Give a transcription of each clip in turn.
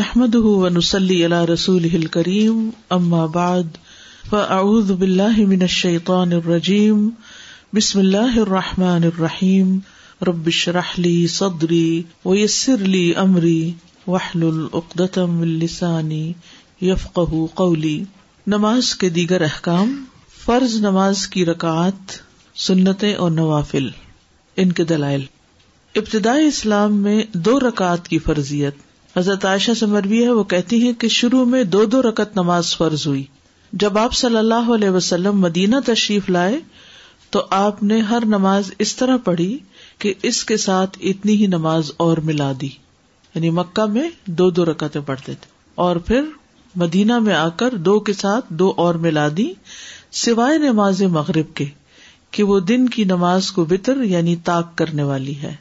نحمد ونسلی علی رسول کریم اما بعد فاعوذ باللہ من الشیطان الرجیم بسم اللہ الرحمٰن الرحیم ربش رحلی صدری ویسر لی امری وحل العقدم السانی یفق قولی نماز کے دیگر احکام، فرض نماز کی رکعت سنتیں اور نوافل، ان کے دلائل۔ ابتدائی اسلام میں دو رکعت کی فرضیت۔ حضرت عائشہ سے مربی ہے، وہ کہتی ہے کہ شروع میں دو دو رکت نماز فرض ہوئی۔ جب آپ صلی اللہ علیہ وسلم مدینہ تشریف لائے، تو آپ نے ہر نماز اس طرح پڑھی کہ اس کے ساتھ اتنی ہی نماز اور ملا دی۔ یعنی مکہ میں دو دو رکتیں پڑھتے تھے۔ اور پھر مدینہ میں آ کر دو کے ساتھ دو اور ملا دی، سوائے نماز مغرب کے، کہ وہ دن کی نماز کو بطر یعنی تاک کرنے والی ہے۔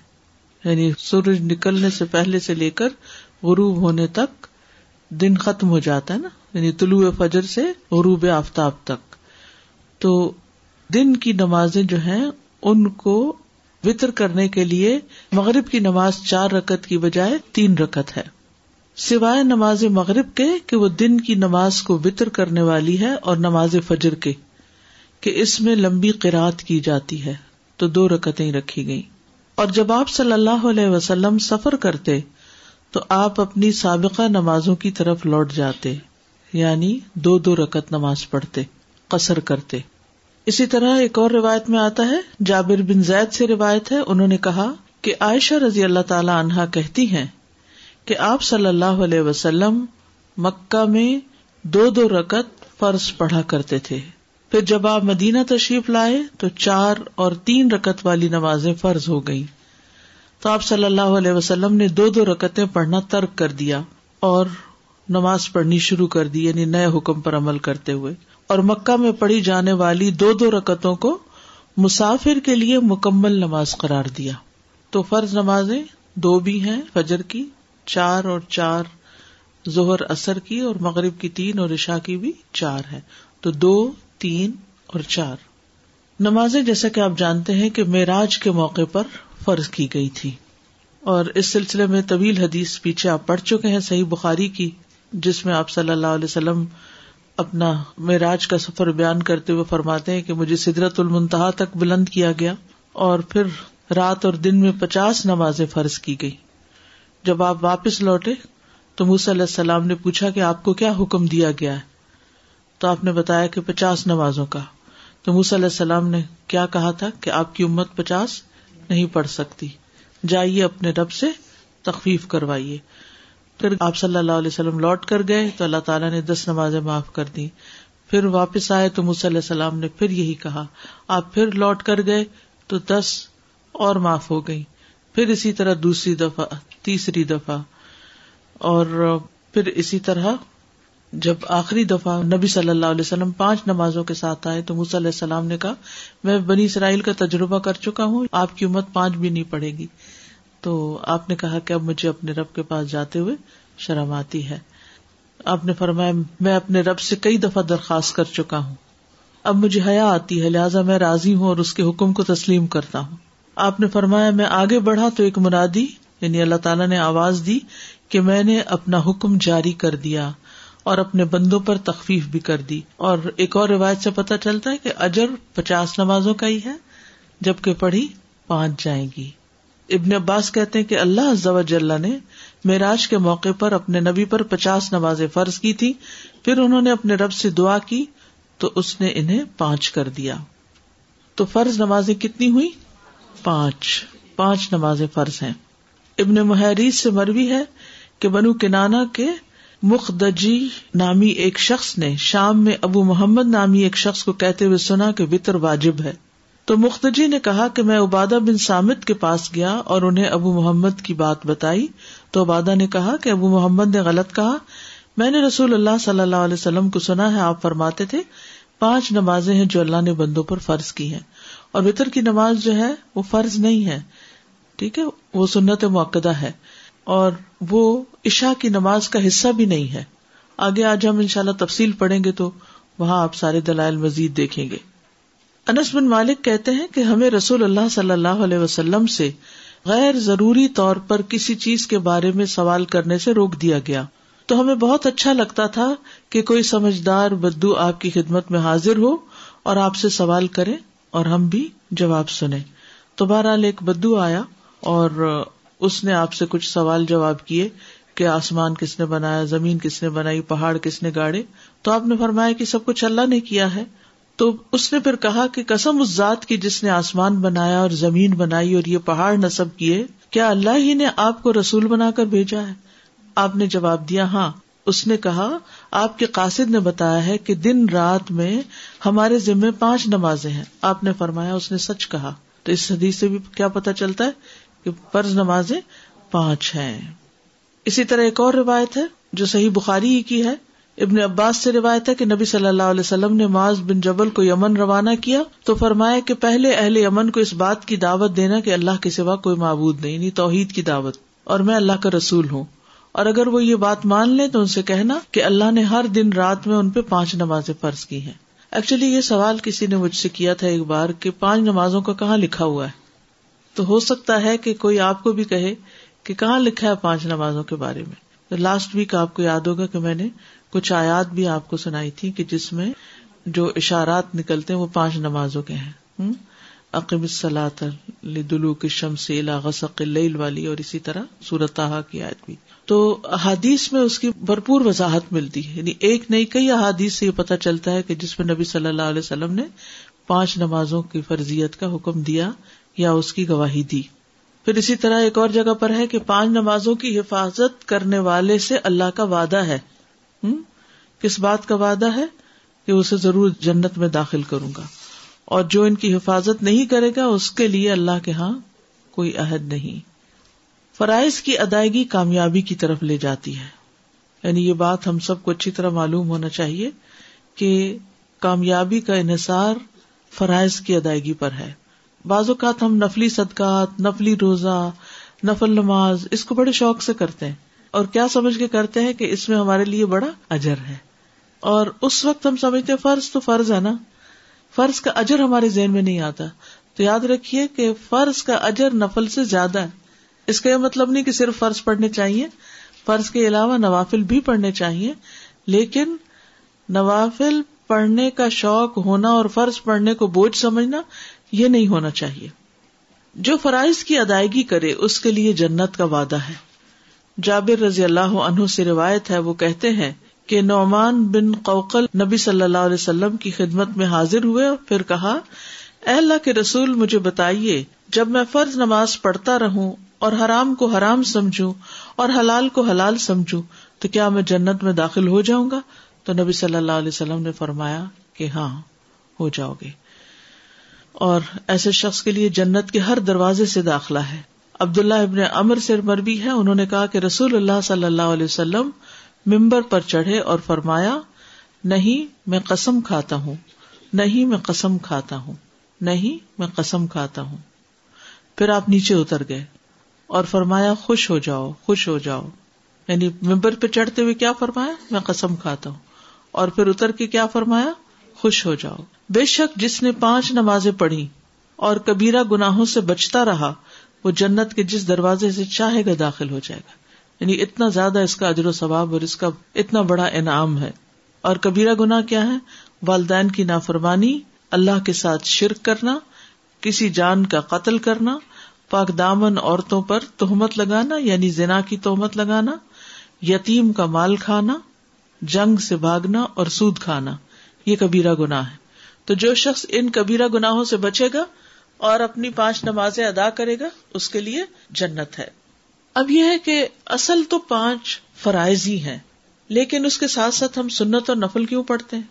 یعنی سورج نکلنے سے پہلے سے لے کر غروب ہونے تک دن ختم ہو جاتا ہے نا؟ یعنی طلوع فجر سے غروب آفتاب تک۔ تو دن کی نمازیں جو ہیں، ان کو وطر کرنے کے لیے مغرب کی نماز چار رکت کی بجائے تین رکت ہے۔ سوائے نماز مغرب کے کہ وہ دن کی نماز کو وطر کرنے والی ہے اور نماز فجر کے، کہ اس میں لمبی قرآت کی جاتی ہے۔ تو دو رکتیں رکھی گئی اور جب آپ صلی اللہ علیہ وسلم سفر کرتے تو آپ اپنی سابقہ نمازوں کی طرف لوٹ جاتے یعنی دو دو رکت نماز پڑھتے، قصر کرتے۔ اسی طرح ایک اور روایت میں آتا ہے، جابر بن زید سے روایت ہے، انہوں نے کہا کہ عائشہ رضی اللہ تعالی عنہا کہتی ہیں کہ آپ صلی اللہ علیہ وسلم مکہ میں دو دو رکت فرض پڑھا کرتے تھے۔ پھر جب آپ مدینہ تشریف لائے تو چار اور تین رکت والی نمازیں فرض ہو گئی تو آپ صلی اللہ علیہ وسلم نے دو دو رکتیں پڑھنا ترک کر دیا اور نماز پڑھنی شروع کر دی یعنی نئے حکم پر عمل کرتے ہوئے۔ اور مکہ میں پڑھی جانے والی دو دو رکتوں کو مسافر کے لیے مکمل نماز قرار دیا۔ تو فرض نمازیں دو بھی ہیں، فجر کی چار اور چار، ظہر اثر کی اور مغرب کی تین اور عشا کی بھی چار ہے تو دو، تین اور چار۔ نمازیں جیسا کہ آپ جانتے ہیں کہ معراج کے موقع پر فرض کی گئی تھی۔ اور اس سلسلے میں طویل حدیث پیچھے آپ پڑھ چکے ہیں، صحیح بخاری کی، جس میں آپ صلی اللہ علیہ وسلم اپنا معراج کا سفر بیان کرتے ہوئے فرماتے ہیں کہ مجھے سدرت المنتہا تک بلند کیا گیا اور پھر رات اور دن میں پچاس نمازیں فرض کی گئی۔ جب آپ واپس لوٹے تو موسی علیہ السلام نے پوچھا کہ آپ کو کیا حکم دیا گیا ہے؟ تو آپ نے بتایا کہ پچاس نمازوں کا۔ تو موسی علیہ السلام نے کیا کہا تھا کہ آپ کی امت پچاس نہیں پڑھ سکتی۔ جائیے اپنے رب سے تخفیف کروائیے۔ پھر آپ صلی اللہ علیہ وسلم لوٹ کر گئے تو اللہ تعالیٰ نے دس نمازیں معاف کر دی پھر واپس آئے تو علیہ السلام نے پھر یہی کہا۔ آپ پھر لوٹ کر گئے تو دس اور معاف ہو گئی پھر اسی طرح دوسری دفعہ، تیسری دفعہ۔ اور پھر اسی طرح جب آخری دفعہ نبی صلی اللہ علیہ وسلم پانچ نمازوں کے ساتھ آئے تو علیہ السلام نے کہا، میں بنی اسرائیل کا تجربہ کر چکا ہوں، آپ کی امت پانچ بھی نہیں پڑے گی۔ تو آپ نے کہا کہ اب مجھے اپنے رب کے پاس جاتے ہوئے شرم آتی ہے۔ آپ نے فرمایا، میں اپنے رب سے کئی دفعہ درخواست کر چکا ہوں۔ اب مجھے حیا آتی ہے، لہٰذا میں راضی ہوں اور اس کے حکم کو تسلیم کرتا ہوں۔ آپ نے فرمایا، میں آگے بڑھا تو ایک مرادی یعنی اللہ تعالیٰ نے آواز دی کہ میں نے اپنا حکم جاری کر دیا۔ اور اپنے بندوں پر تخفیف بھی کر دی۔ اور ایک اور روایت سے پتا چلتا ہے کہ اجر پچاس نمازوں کا ہی ہے، جبکہ پڑھی پانچ جائے گی۔ ابن عباس کہتے ہیں کہ اللہ نے معراج کے موقع پر اپنے نبی پر پچاس نمازیں فرض کی تھی پھر انہوں نے اپنے رب سے دعا کی تو اس نے انہیں پانچ کر دیا۔ تو فرض نمازیں کتنی ہوئی؟ پانچ۔ پانچ نمازیں فرض ہیں۔ ابن محریز سے مروی ہے کہ بنو کنانا کے مخدجی نامی ایک شخص نے شام میں ابو محمد نامی ایک شخص کو کہتے ہوئے سنا کہ وطر واجب ہے۔ تو مختجی نے کہا کہ میں عبادہ بن سامد کے پاس گیا اور انہیں ابو محمد کی بات بتائی۔ تو عبادہ نے کہا کہ ابو محمد نے غلط کہا۔ میں نے رسول اللہ صلی اللہ علیہ وسلم کو سنا ہے، آپ فرماتے تھے، پانچ نمازیں ہیں جو اللہ نے بندوں پر فرض کی ہیں۔ اور وطر کی نماز جو ہے، وہ فرض نہیں ہے۔ ٹھیک ہے، وہ سنت موقع ہے۔ اور وہ عشا کی نماز کا حصہ بھی نہیں ہے۔ آگے آج ہم ان شاء اللہ تفصیل پڑھیں گے تو وہاں آپ سارے دلائل مزید دیکھیں گے۔ انس بن مالک کہتے ہیں کہ ہمیں رسول اللہ صلی اللہ علیہ وسلم سے غیر ضروری طور پر کسی چیز کے بارے میں سوال کرنے سے روک دیا گیا۔ تو ہمیں بہت اچھا لگتا تھا کہ کوئی سمجھدار بدو آپ کی خدمت میں حاضر ہو اور آپ سے سوال کرے اور ہم بھی جواب سنیں۔ تو بہرحال ایک بدو آیا اور اس نے آپ سے کچھ سوال جواب کیے کہ آسمان کس نے بنایا، زمین کس نے بنائی، پہاڑ کس نے گاڑے؟ تو آپ نے فرمایا کہ سب کچھ اللہ نے کیا ہے۔ تو اس نے پھر کہا کہ کسم اس ذات کی جس نے آسمان بنایا اور زمین بنائی اور یہ پہاڑ نصب کیے، کیا اللہ ہی نے آپ کو رسول بنا کر بھیجا ہے؟ آپ نے جواب دیا ہاں۔ اس نے کہا، آپ کے قاصد نے بتایا ہے کہ دن رات میں ہمارے ذمے پانچ نمازیں ہیں۔ آپ نے فرمایا، اس نے سچ کہا۔ تو اس حدیث سے بھی کیا پتا چلتا ہے؟ کہ فرض نمازیں پانچ ہیں۔ اسی طرح ایک اور روایت ہے جو صحیح بخاری ہی کی ہے۔ ابن عباس سے روایت ہے کہ نبی صلی اللہ علیہ وسلم نے معاذ بن جبل کو یمن روانہ کیا تو فرمایا کہ پہلے اہل یمن کو اس بات کی دعوت دینا کہ اللہ کے سوا کوئی معبود نہیں یعنی توحید کی دعوت۔ اور میں اللہ کا رسول ہوں۔ اور اگر وہ یہ بات مان لے تو ان سے کہنا کہ اللہ نے ہر دن رات میں ان پہ پانچ نمازیں فرض کی ہیں۔ ایکچولی یہ سوال کسی نے مجھ سے کیا تھا ایک بار کہ پانچ نمازوں کا کہاں لکھا ہوا ہے؟ تو ہو سکتا ہے کہ کوئی آپ کو بھی کہے کہ کہاں لکھا ہے پانچ نمازوں کے بارے میں۔ لاسٹ ویک آپ کو یاد ہوگا کہ میں نے کچھ آیات بھی آپ کو سنائی تھی کہ جس میں جو اشارات نکلتے ہیں وہ پانچ نمازوں کے ہیں۔ عقب الصلاۃ دلو کی شم غسق اللیل والی اور اسی طرح سورت کی آیت بھی۔ تو احادیث میں اس کی بھرپور وضاحت ملتی ہے۔ یعنی ایک نئی کئی احادیث سے یہ پتہ چلتا ہے کہ جس میں نبی صلی اللہ علیہ وسلم نے پانچ نمازوں کی فرضیت کا حکم دیا یا اس کی گواہی دی۔ پھر اسی طرح ایک اور جگہ پر ہے کہ پانچ نمازوں کی حفاظت کرنے والے سے اللہ کا وعدہ ہے۔ کس بات کا وعدہ ہے؟ کہ اسے ضرور جنت میں داخل کروں گا۔ اور جو ان کی حفاظت نہیں کرے گا، اس کے لیے اللہ کے ہاں کوئی عہد نہیں۔ فرائض کی ادائیگی کامیابی کی طرف لے جاتی ہے۔ یعنی یہ بات ہم سب کو اچھی طرح معلوم ہونا چاہیے کہ کامیابی کا انحصار فرائض کی ادائیگی پر ہے۔ بعض اوقات ہم نفلی صدقات، نفلی روزہ، نفل نماز، اس کو بڑے شوق سے کرتے ہیں۔ اور کیا سمجھ کے کرتے ہیں کہ اس میں ہمارے لیے بڑا اجر ہے۔ اور اس وقت ہم سمجھتے فرض تو فرض ہے نا۔ فرض کا اجر ہمارے ذہن میں نہیں آتا۔ تو یاد رکھیے کہ فرض کا اجر نفل سے زیادہ ہے۔ اس کا یہ مطلب نہیں کہ صرف فرض پڑھنے چاہیے۔ فرض کے علاوہ نوافل بھی پڑھنے چاہیے۔ لیکن نوافل پڑھنے کا شوق ہونا اور فرض پڑھنے کو بوجھ سمجھنا یہ نہیں ہونا چاہیے۔ جو فرائض کی ادائیگی کرے، اس کے لیے جنت کا وعدہ ہے۔ جابر رضی اللہ عنہ سے روایت ہے، وہ کہتے ہیں کہ نعمان بن قوقل نبی صلی اللہ علیہ وسلم کی خدمت میں حاضر ہوئے اور پھر کہا، اے اللہ کے رسول، مجھے بتائیے، جب میں فرض نماز پڑھتا رہوں اور حرام کو حرام سمجھوں اور حلال کو حلال سمجھوں، تو کیا میں جنت میں داخل ہو جاؤں گا؟ تو نبی صلی اللہ علیہ وسلم نے فرمایا کہ ہاں ہو جاؤ گے۔ اور ایسے شخص کے لیے جنت کے ہر دروازے سے داخلہ ہے۔ عبداللہ ابن امر سے مربی ہے۔ انہوں نے کہا کہ رسول اللہ صلی اللہ علیہ وسلم ممبر پر چڑھے اور فرمایا، نہیں، میں قسم کھاتا ہوں۔ نہیں، میں قسم کھاتا ہوں۔ نہیں، میں قسم کھاتا ہوں۔ پھر آپ نیچے اتر گئے اور فرمایا، خوش ہو جاؤ، خوش ہو جاؤ۔ یعنی ممبر پہ چڑھتے ہوئے کیا فرمایا؟ میں قسم کھاتا ہوں۔ اور پھر اتر کے کیا فرمایا؟ خوش ہو جاؤ۔ بے شک جس نے پانچ نمازیں پڑھی اور کبیرہ گناہوں سے بچتا رہا، وہ جنت کے جس دروازے سے چاہے گا داخل ہو جائے گا۔ یعنی اتنا زیادہ اس کا اجر و ثواب اور اس کا اتنا بڑا انعام ہے۔ اور کبیرہ گنا کیا ہے؟ والدین کی نافرمانی، اللہ کے ساتھ شرک کرنا، کسی جان کا قتل کرنا، پاک دامن عورتوں پر تہمت لگانا یعنی زنا کی تہمت لگانا، یتیم کا مال کھانا، جنگ سے بھاگنا اور سود کھانا۔ یہ کبیرہ گنا ہے۔ تو جو شخص ان کبیرہ گناہوں سے بچے گا اور اپنی پانچ نمازیں ادا کرے گا، اس کے لیے جنت ہے۔ اب یہ ہے کہ اصل تو پانچ فرائض ہی ہیں، لیکن اس کے ساتھ ساتھ ہم سنت اور نفل کیوں پڑھتے ہیں؟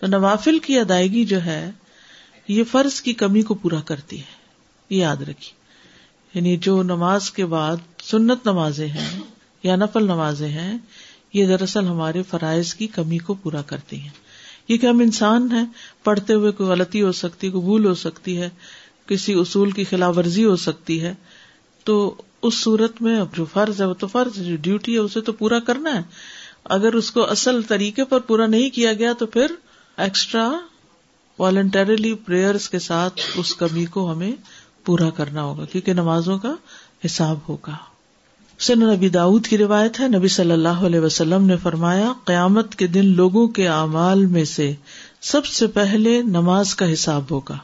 تو نوافل کی ادائیگی جو ہے، یہ فرض کی کمی کو پورا کرتی ہے۔ یہ یاد رکھیے۔ یعنی جو نماز کے بعد سنت نمازیں ہیں یا نفل نمازیں ہیں، یہ دراصل ہمارے فرائض کی کمی کو پورا کرتی ہیں۔ کیونکہ ہم انسان ہیں، پڑھتے ہوئے کوئی غلطی ہو سکتی ہے کوئی بھول ہو سکتی ہے، کسی اصول کی خلاف ورزی ہو سکتی ہے، تو اس صورت میں اب جو فرض ہے، وہ تو فرض جو ڈیوٹی ہے، اسے تو پورا کرنا ہے۔ اگر اس کو اصل طریقے پر پورا نہیں کیا گیا، تو پھر ایکسٹرا والنٹریلی پریئرس کے ساتھ اس کمی کو ہمیں پورا کرنا ہوگا، کیونکہ نمازوں کا حساب ہوگا۔ سن نبی داود کی روایت ہے۔ نبی صلی اللہ علیہ وسلم نے فرمایا، قیامت کے دن لوگوں کے اعمال میں سے سب سے پہلے نماز کا حساب ہوگا۔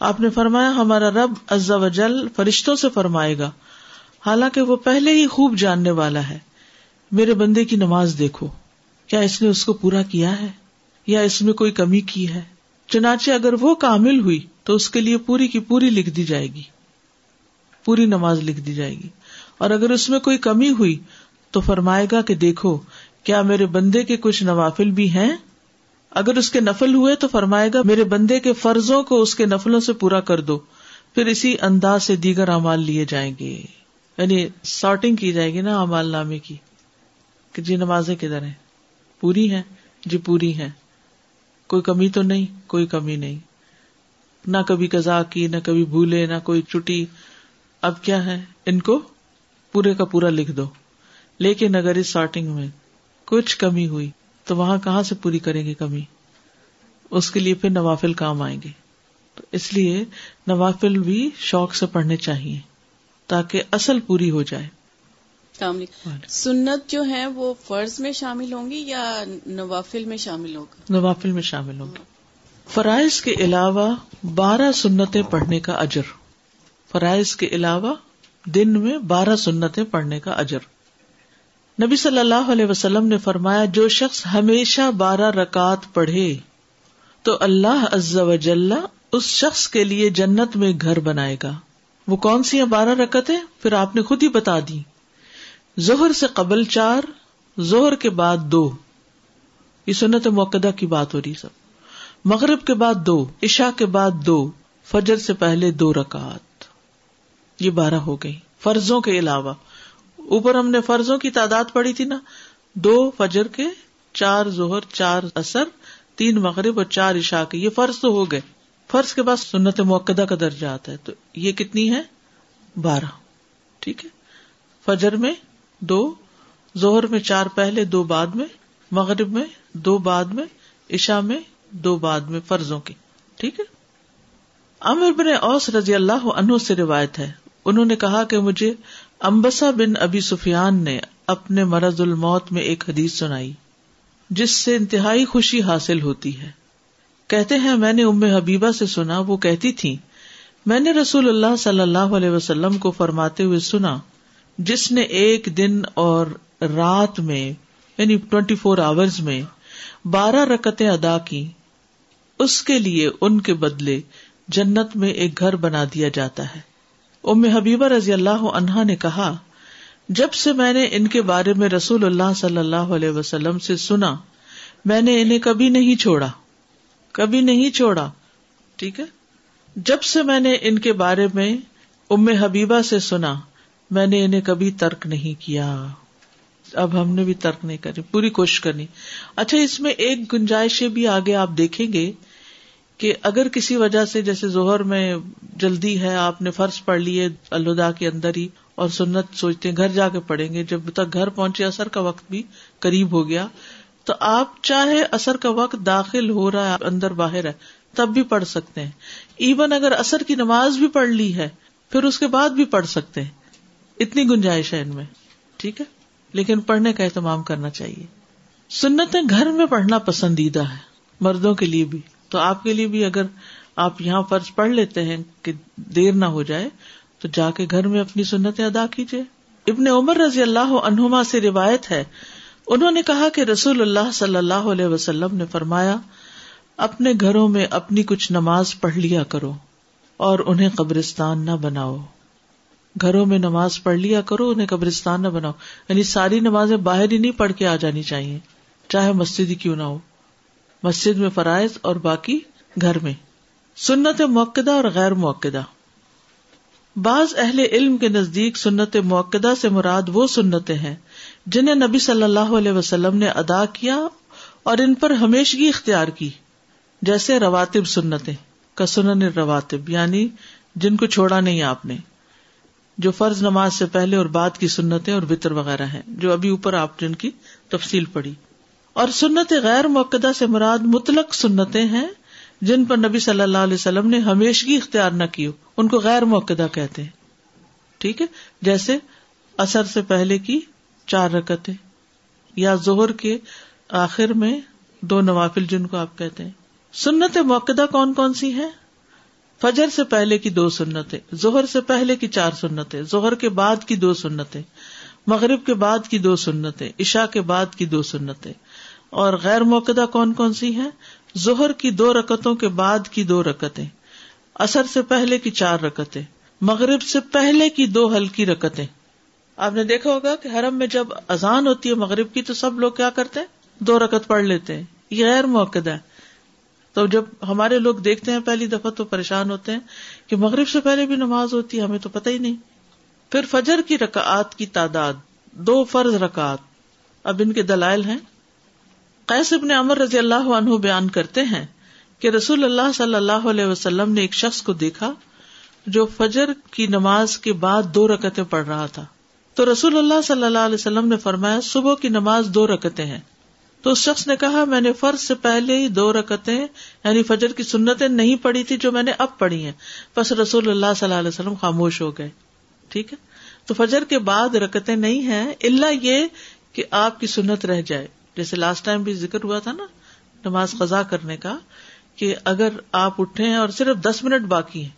آپ نے فرمایا، ہمارا رب عزا وجل فرشتوں سے فرمائے گا۔ حالانکہ وہ پہلے ہی خوب جاننے والا ہے۔ میرے بندے کی نماز دیکھو۔ کیا اس نے اس کو پورا کیا ہے؟ یا اس میں کوئی کمی کی ہے؟ چنانچہ اگر وہ کامل ہوئی تو اس کے لیے پوری کی پوری لکھ دی جائے گی۔ پوری نماز لکھ دی جائے گی۔ اور اگر اس میں کوئی کمی ہوئی تو فرمائے گا کہ دیکھو، کیا میرے بندے کے کچھ نوافل بھی ہیں؟ اگر اس کے نفل ہوئے تو فرمائے گا، میرے بندے کے فرضوں کو اس کے نفلوں سے پورا کر دو، پھر اسی انداز سے دیگر امال لیے جائیں گے۔ یعنی سارٹنگ کی جائے گی نا امال نامے کی، کہ جی نمازیں کدھر ہیں؟ پوری ہیں؟ جی پوری ہیں۔ کوئی کمی تو نہیں، کوئی کمی نہیں۔ نہ کبھی کزا کی، نہ کبھی بھولے، نہ کوئی چٹی اب کیا ہے؟ ان کو پورے کا پورا لکھ دو۔ لیکن اگر اس سارٹنگ میں کچھ کمی ہوئی تو وہاں کہاں سے پوری کریں گے کمی؟ اس کے لیے پھر نوافل کام آئیں گے۔ تو اس لیے نوافل بھی شوق سے پڑھنے چاہیے تاکہ اصل پوری ہو جائے۔ سنت جو ہے وہ فرض میں شامل ہوں گی یا نوافل میں شامل ہوگا نوافل میں شامل ہوں گی فرائض کے علاوہ بارہ سنتیں پڑھنے کا اجر۔ فرائض کے علاوہ دن میں بارہ سنتیں پڑھنے کا اجر۔ نبی صلی اللہ علیہ وسلم نے فرمایا، جو شخص ہمیشہ بارہ رکعت پڑھے، تو اللہ عز و جل اس شخص کے لیے جنت میں گھر بنائے گا۔ وہ کون سی ہیں بارہ رکتیں پھر آپ نے خود ہی بتا دی۔ زہر سے قبل چار زہر کے بعد دو۔ یہ سنت موقع کی بات ہو رہی سب۔ مغرب کے بعد دو، عشاء کے بعد دو، فجر سے پہلے دو رکعت یہ بارہ ہو گئی۔ فرضوں کے علاوہ۔ اوپر ہم نے فرضوں کی تعداد پڑی تھی نا۔ دو فجر کے چار زہر چار اثر تین مغرب اور چار عشاء کے۔ یہ فرض تو ہو گئے۔ فرض کے بعد سنت موقع کا درجہ آتا ہے۔ تو یہ کتنی ہے؟ بارہ۔ ٹھیک ہے۔ فجر میں دو زہر میں چار پہلے، دو بعد میں۔ مغرب میں دو بعد میں۔ عشا میں دو بعد میں فرضوں کی ٹھیک ہے۔ امر بن اوس رضی اللہ عنہ سے روایت ہے۔ انہوں نے کہا کہ مجھے امبسا بن ابی سفیان نے اپنے مرض الموت میں ایک حدیث سنائی، جس سے انتہائی خوشی حاصل ہوتی ہے۔ کہتے ہیں، میں نے ام حبیبہ سے سنا، وہ کہتی تھی میں نے رسول اللہ صلی اللہ علیہ وسلم کو فرماتے ہوئے سنا، جس نے ایک دن اور رات میں یعنی ٹوینٹی فور آورز میں بارہ رکتیں ادا کی اس کے لیے ان کے بدلے جنت میں ایک گھر بنا دیا جاتا ہے۔ ام حبیبہ رضی اللہ عنہا نے کہا، جب سے میں نے ان کے بارے میں رسول اللہ صلی اللہ علیہ وسلم سے سنا، میں نے انہیں کبھی نہیں چھوڑا، کبھی نہیں چھوڑا، ٹھیک ہے؟ جب سے میں نے ان کے بارے میں ام حبیبہ سے سنا، میں نے انہیں کبھی ترک نہیں کیا۔ اب ہم نے بھی ترک نہیں کری پوری کوشش کرنی۔ اچھا اس میں ایک گنجائشیں بھی آگے آپ دیکھیں گے۔ کہ اگر کسی وجہ سے جیسے زہر میں جلدی ہے، آپ نے فرض پڑھ لیے الدا کے اندر ہی اور سنت سوچتے گھر جا کے پڑھیں گے، جب تک گھر پہنچے اثر کا وقت بھی قریب ہو گیا، تو آپ چاہے اثر کا وقت داخل ہو رہا ہے اندر باہر ہے، تب بھی پڑھ سکتے ہیں۔ ایون اگر اثر کی نماز بھی پڑھ لی ہے، پھر اس کے بعد بھی پڑھ سکتے ہیں۔ اتنی گنجائش ہے ان میں، ٹھیک ہے؟ لیکن پڑھنے کا اہتمام کرنا چاہیے۔ سنتیں گھر میں پڑھنا پسندیدہ ہے، مردوں کے لیے بھی۔ تو آپ کے لیے بھی اگر آپ یہاں فرض پڑھ لیتے ہیں کہ دیر نہ ہو جائے، تو جا کے گھر میں اپنی سنتیں ادا کیجیے ابن عمر رضی اللہ عنہما سے روایت ہے، انہوں نے کہا کہ رسول اللہ صلی اللہ علیہ وسلم نے فرمایا، اپنے گھروں میں اپنی کچھ نماز پڑھ لیا کرو اور انہیں قبرستان نہ بناؤ۔ گھروں میں نماز پڑھ لیا کرو، انہیں قبرستان نہ بناؤ۔ یعنی ساری نمازیں باہر ہی نہیں پڑھ کے آ جانی چاہیے، چاہے مسجد ہی کیوں نہ ہو۔ مسجد میں فرائض اور باقی گھر میں۔ سنت موقع اور غیر موقع بعض اہل علم کے نزدیک سنت موقع سے مراد وہ سنتیں ہیں جنہیں نبی صلی اللہ علیہ وسلم نے ادا کیا اور ان پر ہمیشگی اختیار کی، جیسے رواتب سنتیں، کا سنن رواتب یعنی جن کو چھوڑا نہیں آپ نے، جو فرض نماز سے پہلے اور بعد کی سنتیں اور بطر وغیرہ ہیں، جو ابھی اوپر آپ جن کی تفصیل پڑی اور سنت غیر موقع سے مراد مطلق سنتیں ہیں جن پر نبی صلی اللہ علیہ وسلم نے ہمیشگی اختیار نہ کی ان کو غیر موقع کہتے ہیں۔ ٹھیک ہے؟ جیسے اثر سے پہلے کی چار رکتیں یا زہر کے آخر میں دو نوافل جن کو آپ کہتے ہیں۔ سنت موقع کون کون سی ہے فجر سے پہلے کی دو سنتیں زہر سے پہلے کی چار سنتیں زہر کے بعد کی دو سنتیں، مغرب کے بعد کی دو سنتیں، عشاء کے بعد کی دو سنتیں۔ اور غیر موقع کون کون سی ہیں؟ زہر کی دو رکتوں کے بعد کی دو رکتیں اثر سے پہلے کی چار رکتیں، مغرب سے پہلے کی دو ہلکی رکتیں۔ آپ نے دیکھا ہوگا کہ حرم میں جب اذان ہوتی ہے مغرب کی تو سب لوگ کیا کرتے ہیں؟ دو رکت پڑھ لیتے ہیں۔ یہ غیر موقع ہے۔ تو جب ہمارے لوگ دیکھتے ہیں پہلی دفعہ تو پریشان ہوتے ہیں کہ مغرب سے پہلے بھی نماز ہوتی ہے، ہمیں تو پتہ ہی نہیں۔ پھر فجر کی رکعات کی تعداد، دو فرض رکعت اب ان کے دلائل ہیں۔ قیس ابن عمر رضی اللہ عنہ بیان کرتے ہیں کہ رسول اللہ صلی اللہ علیہ وسلم نے ایک شخص کو دیکھا جو فجر کی نماز کے بعد دو رکتیں پڑھ رہا تھا۔ تو رسول اللہ صلی اللہ علیہ وسلم نے فرمایا، صبح کی نماز دو رکتیں ہیں۔ تو اس شخص نے کہا، میں نے فرض سے پہلے ہی دو رکتیں یعنی فجر کی سنتیں نہیں پڑھی تھی جو میں نے اب پڑھی ہیں۔ بس رسول اللہ صلی اللہ علیہ وسلم خاموش ہو گئے۔ ٹھیک ہے؟ تو فجر کے بعد رکتیں نہیں ہیں اللہ یہ کہ آپ کی سنت رہ جائے۔ جیسے لاسٹ ٹائم بھی ذکر ہوا تھا نا نماز قزا کرنے کا کہ اگر آپ اٹھے ہیں اور صرف دس منٹ باقی ہیں،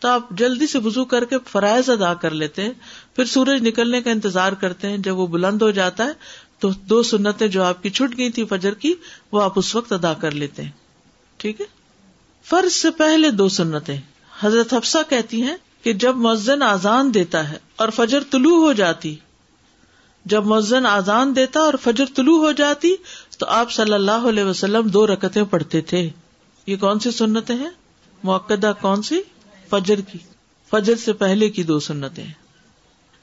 تو آپ جلدی سے وزو کر کے فرائض ادا کر لیتے ہیں، پھر سورج نکلنے کا انتظار کرتے ہیں، جب وہ بلند ہو جاتا ہے، تو دو سنتیں جو آپ کی چھٹ گئی تھی فجر کی، وہ آپ اس وقت ادا کر لیتے ہیں۔ ٹھیک ہے؟ فرض سے پہلے دو سنتیں۔ حضرت حفصہ کہتی ہیں کہ جب مؤذن آزان دیتا ہے اور فجر طلوع ہو جاتی جب مؤذن آزان دیتا اور فجر طلوع ہو جاتی تو آپ صلی اللہ علیہ وسلم دو رکتیں پڑھتے تھے۔ یہ کون سی سنتیں ہیں؟ موقع کون سی؟ فجر کی۔ فجر سے پہلے کی دو سنتیں ہیں۔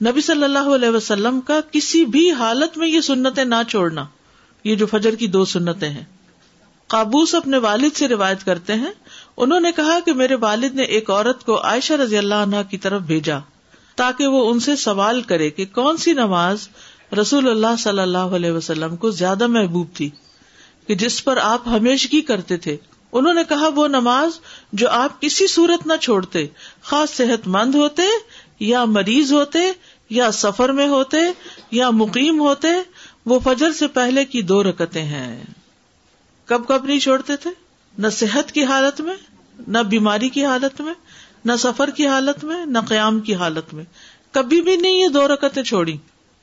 نبی صلی اللہ علیہ وسلم کا کسی بھی حالت میں یہ سنتیں نہ چھوڑنا۔ یہ جو فجر کی دو سنتیں ہیں۔ قابوس اپنے والد سے روایت کرتے ہیں۔ انہوں نے کہا کہ میرے والد نے ایک عورت کو عائشہ رضی اللہ عنہ کی طرف بھیجا تاکہ وہ ان سے سوال کرے کہ کون سی نماز رسول اللہ صلی اللہ علیہ وسلم کو زیادہ محبوب تھی کہ جس پر آپ ہمیشگی کرتے تھے۔ انہوں نے کہا، وہ نماز جو آپ کسی صورت نہ چھوڑتے، خاص صحت مند ہوتے، یا مریض ہوتے، یا سفر میں ہوتے، یا مقیم ہوتے، وہ فجر سے پہلے کی دو رکتے ہیں۔ کب کب نہیں چھوڑتے تھے؟ نہ صحت کی حالت میں، نہ بیماری کی حالت میں، نہ سفر کی حالت میں، نہ قیام کی حالت میں۔ کبھی بھی نہیں یہ دو رکتیں چھوڑی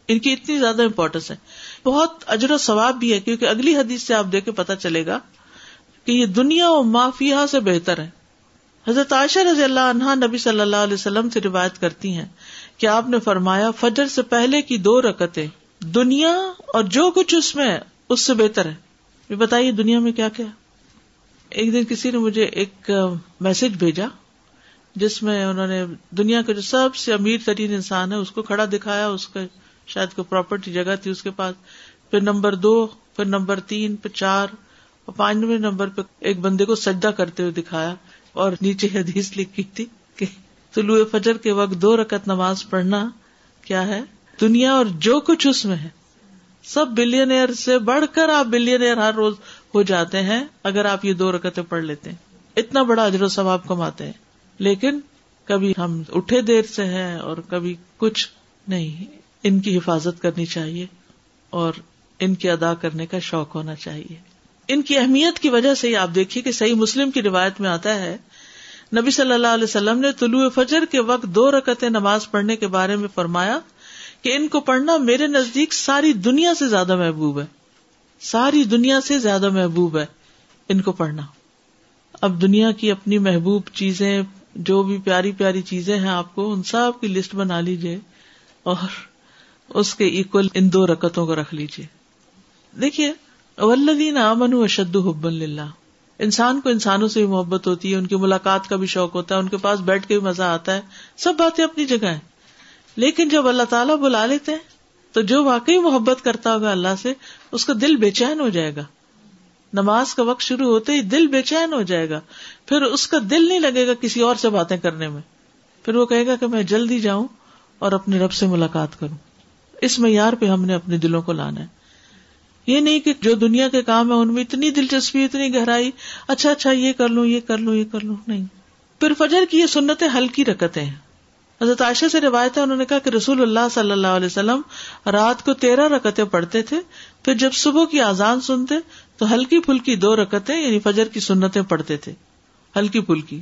ان کی اتنی زیادہ امپورٹینس ہے۔ بہت اجر و ثواب بھی ہے کیونکہ اگلی حدیث سے آپ دیکھ کے پتا چلے گا کہ یہ دنیا و معافیا سے بہتر ہے۔ حضرت عائشہ رضی اللہ عنہا نبی صلی اللہ علیہ وسلم سے روایت کرتی ہیں کہ آپ نے فرمایا، فجر سے پہلے کی دو رکتیں، دنیا اور جو کچھ اس میں اس سے بہتر ہے۔ یہ بتائیے، دنیا میں کیا کیا ایک دن کسی نے مجھے ایک میسج بھیجا جس میں انہوں نے دنیا کا جو سب سے امیر ترین انسان ہے، اس کو کھڑا دکھایا، اس کا شاید کوئی پراپرٹی جگہ تھی اس کے پاس۔ پھر نمبر دو، پھر نمبر تین، پھر چار، اور پانچویں نمبر پہ ایک بندے کو سجدہ کرتے ہوئے دکھایا اور نیچے حدیث لکھی تھی کہ طلوع فجر کے وقت دو رکت نماز پڑھنا کیا ہے؟ دنیا اور جو کچھ اس میں ہے۔ سب بلین سے بڑھ کر آپ بلین ہر روز ہو جاتے ہیں اگر آپ یہ دو رکتیں پڑھ لیتے ہیں۔ اتنا بڑا اجر و ثواب کماتے ہیں۔ لیکن کبھی ہم اٹھے دیر سے ہیں اور کبھی کچھ نہیں۔ ان کی حفاظت کرنی چاہیے اور ان کی ادا کرنے کا شوق ہونا چاہیے۔ ان کی اہمیت کی وجہ سے آپ دیکھیے کہ صحیح مسلم کی روایت میں آتا ہے، نبی صلی اللہ علیہ وسلم نے طلوع فجر کے وقت دو رکتیں نماز پڑھنے کے بارے میں فرمایا کہ ان کو پڑھنا میرے نزدیک ساری دنیا سے زیادہ محبوب ہے۔ ساری دنیا سے زیادہ محبوب ہے ان کو پڑھنا۔ اب دنیا کی اپنی محبوب چیزیں، جو بھی پیاری پیاری چیزیں ہیں، آپ کو ان سب کی لسٹ بنا لیجیے اور اس کے اکول ان دو رکتوں کو رکھ لیجیے دیکھیے ولدین امن اشد حب اللہ انسان کو انسانوں سے بھی محبت ہوتی ہے، ان کی ملاقات کا بھی شوق ہوتا ہے، ان کے پاس بیٹھ کے بھی مزہ آتا ہے۔ سب باتیں اپنی جگہ ہیں۔ لیکن جب اللہ تعالیٰ بلا لیتے ہیں، تو جو واقعی محبت کرتا ہوگا اللہ سے، اس کا دل بے چین ہو جائے گا۔ نماز کا وقت شروع ہوتے ہی دل بے چین ہو جائے گا۔ پھر اس کا دل نہیں لگے گا کسی اور سے باتیں کرنے میں۔ پھر وہ کہے گا کہ میں جلدی جاؤں اور اپنے رب سے ملاقات کروں۔ اس معیار پہ ہم نے اپنے دلوں کو لانا ہے۔ یہ نہیں کہ جو دنیا کے کام ہے ان میں اتنی دلچسپی، اتنی گہرائی اچھا اچھا یہ کر لوں، یہ کر لوں، یہ کر لوں، نہیں۔ پھر فجر کی یہ سنتیں ہلکی رکتے ہیں۔ حضرت عائشہ سے روایت ہے، انہوں نے کہا کہ رسول اللہ صلی اللہ علیہ وسلم رات کو تیرہ رکتیں پڑھتے تھے پھر جب صبح کی آزان سنتے تو ہلکی پھلکی دو رکتیں یعنی فجر کی سنتیں پڑھتے تھے۔ ہلکی پھلکی۔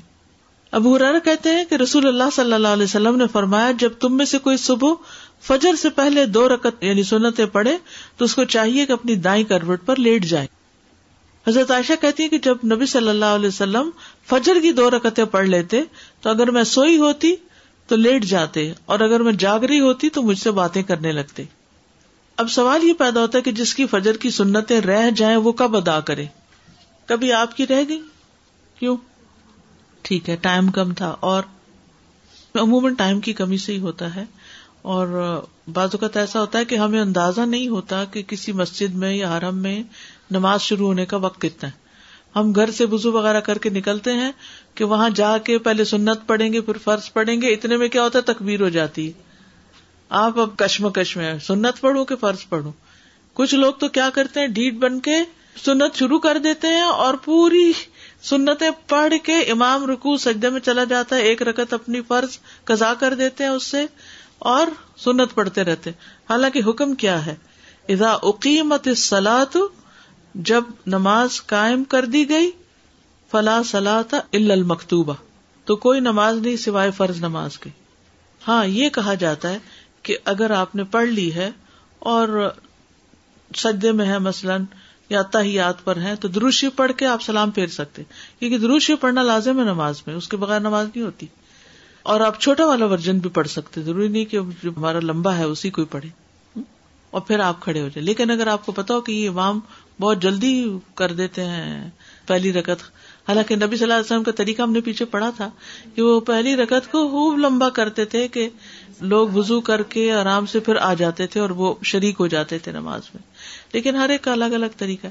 ابو حرارا کہتے ہیں کہ رسول اللہ صلی اللہ علیہ وسلم نے فرمایا، جب تم میں سے کوئی صبح فجر سے پہلے دو رکت یعنی سنتیں پڑھے، تو اس کو چاہیے کہ اپنی دائیں کروٹ پر لیٹ جائے۔ حضرت عائشہ کہتی ہے کہ جب نبی صلی اللہ علیہ وسلم فجر کی دو رکتیں پڑھ لیتے، تو اگر میں سوئی ہوتی تو لیٹ جاتے، اور اگر میں جاگ رہی ہوتی تو مجھ سے باتیں کرنے لگتے۔ اب سوال یہ پیدا ہوتا ہے کہ جس کی فجر کی سنتیں رہ جائیں وہ کب ادا کرے؟ کبھی آپ کی رہ گئی؟ کیوں؟ ٹھیک ہے ٹائم کم تھا اور عموماً ٹائم کی کمی سے ہی ہوتا ہے۔ اور بعض اوقات ایسا ہوتا ہے کہ ہمیں اندازہ نہیں ہوتا کہ کسی مسجد میں یا حرم میں نماز شروع ہونے کا وقت کتنا ہے۔ ہم گھر سے وزو وغیرہ کر کے نکلتے ہیں کہ وہاں جا کے پہلے سنت پڑیں گے، پھر فرض پڑیں گے۔ اتنے میں کیا ہوتا ہے؟ تکبیر ہو جاتی ہے۔ آپ اب کشمکش میں سنت پڑھو کہ فرض پڑھو۔ کچھ لوگ تو کیا کرتے ہیں؟ ڈیٹ بن کے سنت شروع کر دیتے ہیں اور پوری سنتیں پڑھ کے امام رکو سجدے میں چلا جاتا ہے، ایک رکت اپنی فرض قزا کر دیتے ہیں اس سے اور سنت پڑھتے رہتے حالانکہ حکم کیا ہے؟ اذا اقیمت سلاد جب نماز قائم کر دی گئی، فلا سلاح المکتوبہ۔ تو کوئی نماز نہیں سوائے فرض نماز کے۔ ہاں یہ کہا جاتا ہے کہ اگر آپ نے پڑھ لی ہے اور سجدے میں ہے مثلاً یا تحیات پر ہیں، تو دروشی پڑھ کے آپ سلام پھیر سکتے۔ کیونکہ دروشی پڑھنا لازم ہے نماز میں، اس کے بغیر نماز نہیں ہوتی۔ اور آپ چھوٹا والا ورژن بھی پڑھ سکتے۔ ضروری نہیں کہ جو ہمارا لمبا ہے، اسی کو پڑھے اور پھر آپ کھڑے ہو جائیں۔ لیکن اگر آپ کو پتا ہو کہ یہ امام بہت جلدی کر دیتے ہیں پہلی رکت حالانکہ نبی صلی اللہ علیہ وسلم کا طریقہ ہم نے پیچھے پڑھا تھا کہ وہ پہلی رکت کو خوب لمبا کرتے تھے کہ لوگ وزو کر کے آرام سے پھر آ جاتے تھے اور وہ شریک ہو جاتے تھے نماز میں۔ لیکن ہر ایک کا الگ الگ طریقہ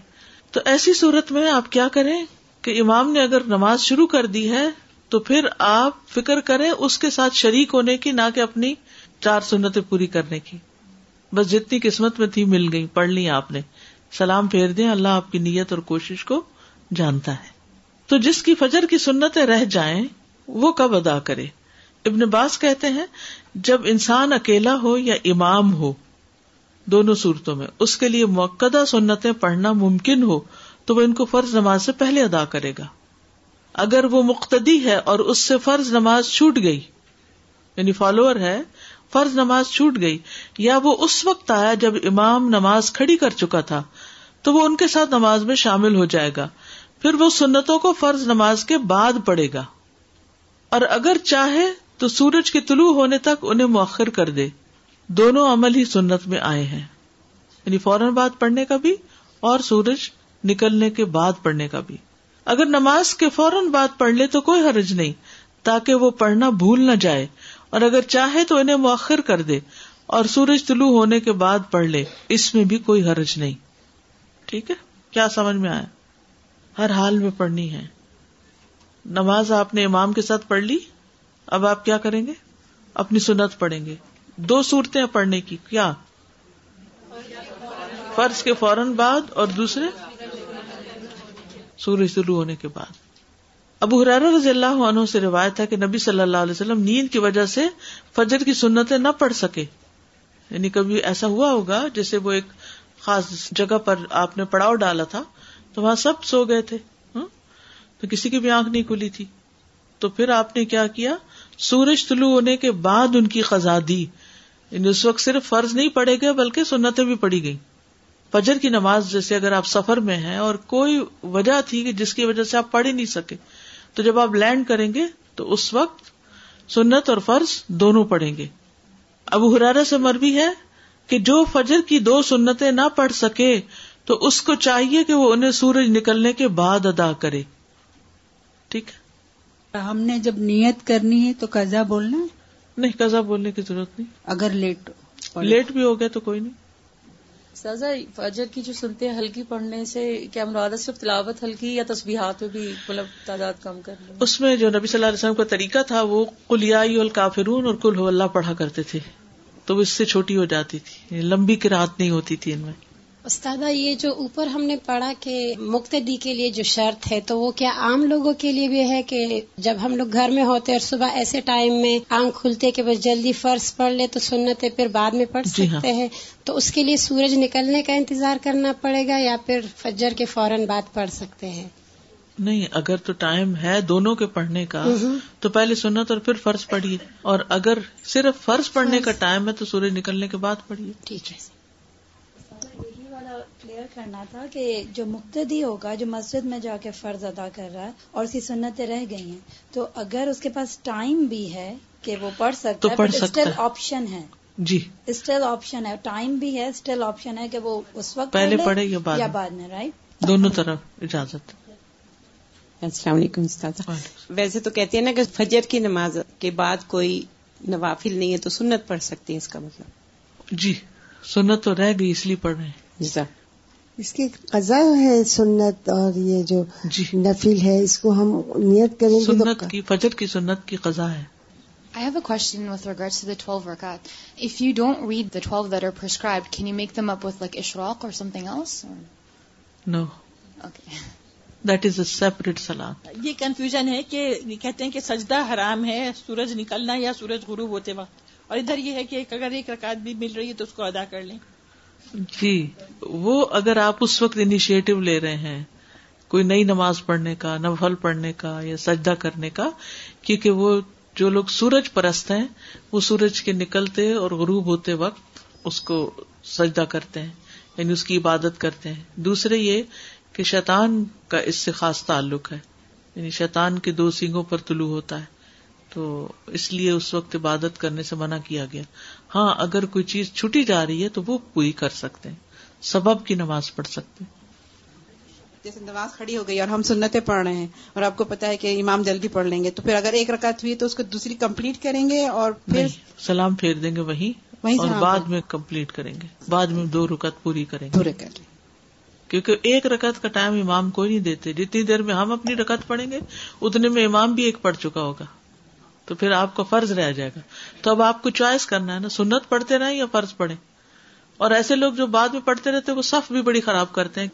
تو ایسی صورت میں آپ کیا کریں کہ امام نے اگر نماز شروع کر دی ہے تو پھر آپ فکر کریں اس کے ساتھ شریک ہونے کی، نہ کہ اپنی چار سنتیں پوری کرنے کی۔ بس جتنی قسمت میں تھی، مل گئی پڑھ لی آپ نے۔ سلام پھیر دیں، اللہ آپ کی نیت اور کوشش کو جانتا ہے۔ تو جس کی فجر کی سنتیں رہ جائیں، وہ کب ادا کرے؟ ابن باز کہتے ہیں، جب انسان اکیلا ہو یا امام ہو دونوں صورتوں میں۔ اس کے لیے موقع سنتیں پڑھنا ممکن ہو تو وہ ان کو فرض نماز سے پہلے ادا کرے گا۔ اگر وہ مقتدی ہے اور اس سے فرض نماز چھوٹ گئی یعنی فالوور ہے، فرض نماز چھوٹ گئی، یا وہ اس وقت آیا جب امام نماز کھڑی کر چکا تھا، تو وہ ان کے ساتھ نماز میں شامل ہو جائے گا۔ پھر وہ سنتوں کو فرض نماز کے بعد پڑے گا۔ اور اگر چاہے تو سورج کے طلوع ہونے تک انہیں مؤخر کر دے۔ دونوں عمل ہی سنت میں آئے ہیں۔ یعنی فوراً بعد پڑھنے کا بھی اور سورج نکلنے کے بعد پڑھنے کا بھی۔ اگر نماز کے فوراً بعد پڑھ لے تو کوئی حرج نہیں، تاکہ وہ پڑھنا بھول نہ جائے۔ اور اگر چاہے تو انہیں مؤخر کر دے اور سورج طلوع ہونے کے بعد پڑھ لے، اس میں بھی کوئی حرج نہیں۔ ٹھیک ہے؟ کیا سمجھ میں آیا؟ ہر حال میں پڑھنی ہے۔ نماز آپ نے امام کے ساتھ پڑھ لی، اب آپ کیا کریں گے؟ اپنی سنت پڑھیں گے۔ دو صورتیں پڑھنے کی، کیا؟ فرض کے فوراً بعد اور دوسرے سورج طلوع ہونے کے بعد۔ ابو حرار رضی اللہ عنہ سے روایت ہے کہ نبی صلی اللہ علیہ وسلم نیند کی وجہ سے فجر کی سنتیں نہ پڑھ سکے۔ یعنی کبھی ایسا ہوا ہوگا جیسے وہ ایک خاص جگہ پر آپ نے پڑاؤ ڈالا تھا، تو وہاں سب سو گئے تھے۔ تو کسی کی بھی آنکھ نہیں کھلی تھی۔ تو پھر آپ نے کیا کیا؟ سورج طلوع ہونے کے بعد ان کی خزا دی۔ یعنی اس وقت صرف فرض نہیں پڑے گا بلکہ سنتیں بھی پڑی گئی فجر کی نماز جیسے اگر آپ سفر میں ہیں اور کوئی وجہ تھی کہ جس کی وجہ سے آپ پڑھ ہی نہیں سکے، تو جب آپ لینڈ کریں گے تو اس وقت سنت اور فرض دونوں پڑھیں گے۔ ابو حرارا سے مربی ہے کہ جو فجر کی دو سنتیں نہ پڑھ سکے، تو اس کو چاہیے کہ وہ انہیں سورج نکلنے کے بعد ادا کرے۔ ٹھیک ہے؟ ہم نے جب نیت کرنی ہے تو قزا بولنا نہیں قزا بولنے کی ضرورت نہیں۔ اگر لیٹ لیٹ بھی ہو گیا تو کوئی نہیں۔ سازا فجر کی جو سنتے ہیں ہلکی پڑھنے سے کیا مراد صرف تلاوت ہلکی یا تصبیحات میں بھی مطلب تعداد کم کر اس میں جو نبی صلی اللہ علیہ وسلم کا طریقہ تھا وہ کلیائی الکافرون اور کل اللہ پڑھا کرتے تھے۔ تو وہ اس سے چھوٹی ہو جاتی تھی لمبی کی رات نہیں ہوتی تھی ان میں۔ استادہ یہ جو اوپر ہم نے پڑھا کہ مقتدی کے لیے جو شرط ہے تو وہ کیا عام لوگوں کے لیے بھی ہے کہ جب ہم لوگ گھر میں ہوتے اور صبح ایسے ٹائم میں آنکھ کھلتے کہ بس جلدی فرض پڑھ لے تو سنت پھر بعد میں پڑھ جی ہاں۔ سکتے ہیں؟ تو اس کے لیے سورج نکلنے کا انتظار کرنا پڑے گا یا پھر فجر کے فوراً بعد پڑھ سکتے ہیں؟ نہیں اگر تو ٹائم ہے دونوں کے پڑھنے کا تو پہلے سنت اور پھر فرض پڑھیے۔ اور اگر صرف فرض پڑھنے کا ٹائم ہے تو سورج نکلنے کے بعد پڑھیے۔ ٹھیک ہے۔ کلیئر کرنا تھا کہ جو مقتدی ہوگا جو مسجد میں جا کے فرض ادا کر رہا ہے اور اس کی سنتیں رہ گئی ہیں تو اگر اس کے پاس ٹائم بھی ہے کہ وہ پڑھ تو سکتا ہے پڑھ but سکتا still ہے۔ آپشن ہے۔ جی۔ اسٹل آپشن ہے۔ ٹائم بھی ہے اسٹل آپشن ہے کہ وہ اس وقت پہلے پڑھ لے پڑھے یا بعد یا میں۔ بعد میں رائٹ دونوں طرف اجازت۔ السلام علیکم استاد ویسے تو کہتے ہیں نا کہ فجر کی نماز کے بعد کوئی نوافل نہیں ہے تو سنت پڑھ سکتے ہیں اس کا مطلب۔ جی سنت تو رہ گئی اس لیے پڑھ رہے ہیں۔ جزا اس کی قضا ہے سنت اور یہ جو جی نفل ہے اس کو ہم نیت کریں سنت کی فجر کی سنت کی قضا ہے I have a question with regards to the 12 rakat. If you don't read the 12 that are prescribed, can you make them up with like ishraq or something else? Or? No Okay. That is a separate salad یہ confusion ہے کہ کہتے ہیں کہ سجدہ حرام ہے سورج نکلنا یا سورج غروب ہوتے وقت اور ادھر یہ ہے کہ اگر ایک رکعت بھی مل رہی ہے تو اس کو ادا کر لیں جی وہ اگر آپ اس وقت انیشیٹو لے رہے ہیں، کوئی نئی نماز پڑھنے کا نفل پڑھنے کا یا سجدہ کرنے کا، کیونکہ وہ جو لوگ سورج پرست ہیں، وہ سورج کے نکلتے اور غروب ہوتے وقت اس کو سجدہ کرتے ہیں یعنی اس کی عبادت کرتے ہیں۔ دوسرے یہ کہ شیطان کا اس سے خاص تعلق ہے یعنی شیطان کے دو سینگوں پر طلوع ہوتا ہے۔ تو اس لیے اس وقت عبادت کرنے سے منع کیا گیا۔ ہاں اگر کوئی چیز چھٹی جا رہی ہے تو وہ پوری کر سکتے ہیں۔ سبب کی نماز پڑھ سکتے ہیں۔ جیسے نماز کھڑی ہو گئی اور ہم سنتیں پڑھ رہے ہیں اور آپ کو پتا ہے کہ امام جلدی پڑھ لیں گے تو پھر اگر ایک رکعت ہوئی تو اس کو دوسری کمپلیٹ کریں گے اور پھر سلام پھیر دیں گے وہیں اور بعد میں کمپلیٹ کریں گے۔ بعد میں دو رکعت پوری کریں گے۔ کیونکہ ایک رکعت کا ٹائم امام کوئی نہیں دیتے۔ جتنی دیر میں ہم اپنی رکعت پڑھیں گے اتنے میں امام بھی ایک پڑھ چکا ہوگا۔ تو پھر آپ کا فرض رہ جائے گا۔ تو اب آپ کو چوائس کرنا ہے نا، سنت پڑھتے رہیں یا فرض پڑھیں؟ اور ایسے لوگ جو بعد میں پڑھتے رہتے ہیں، وہ صف بھی بڑی خراب کرتے ہیں۔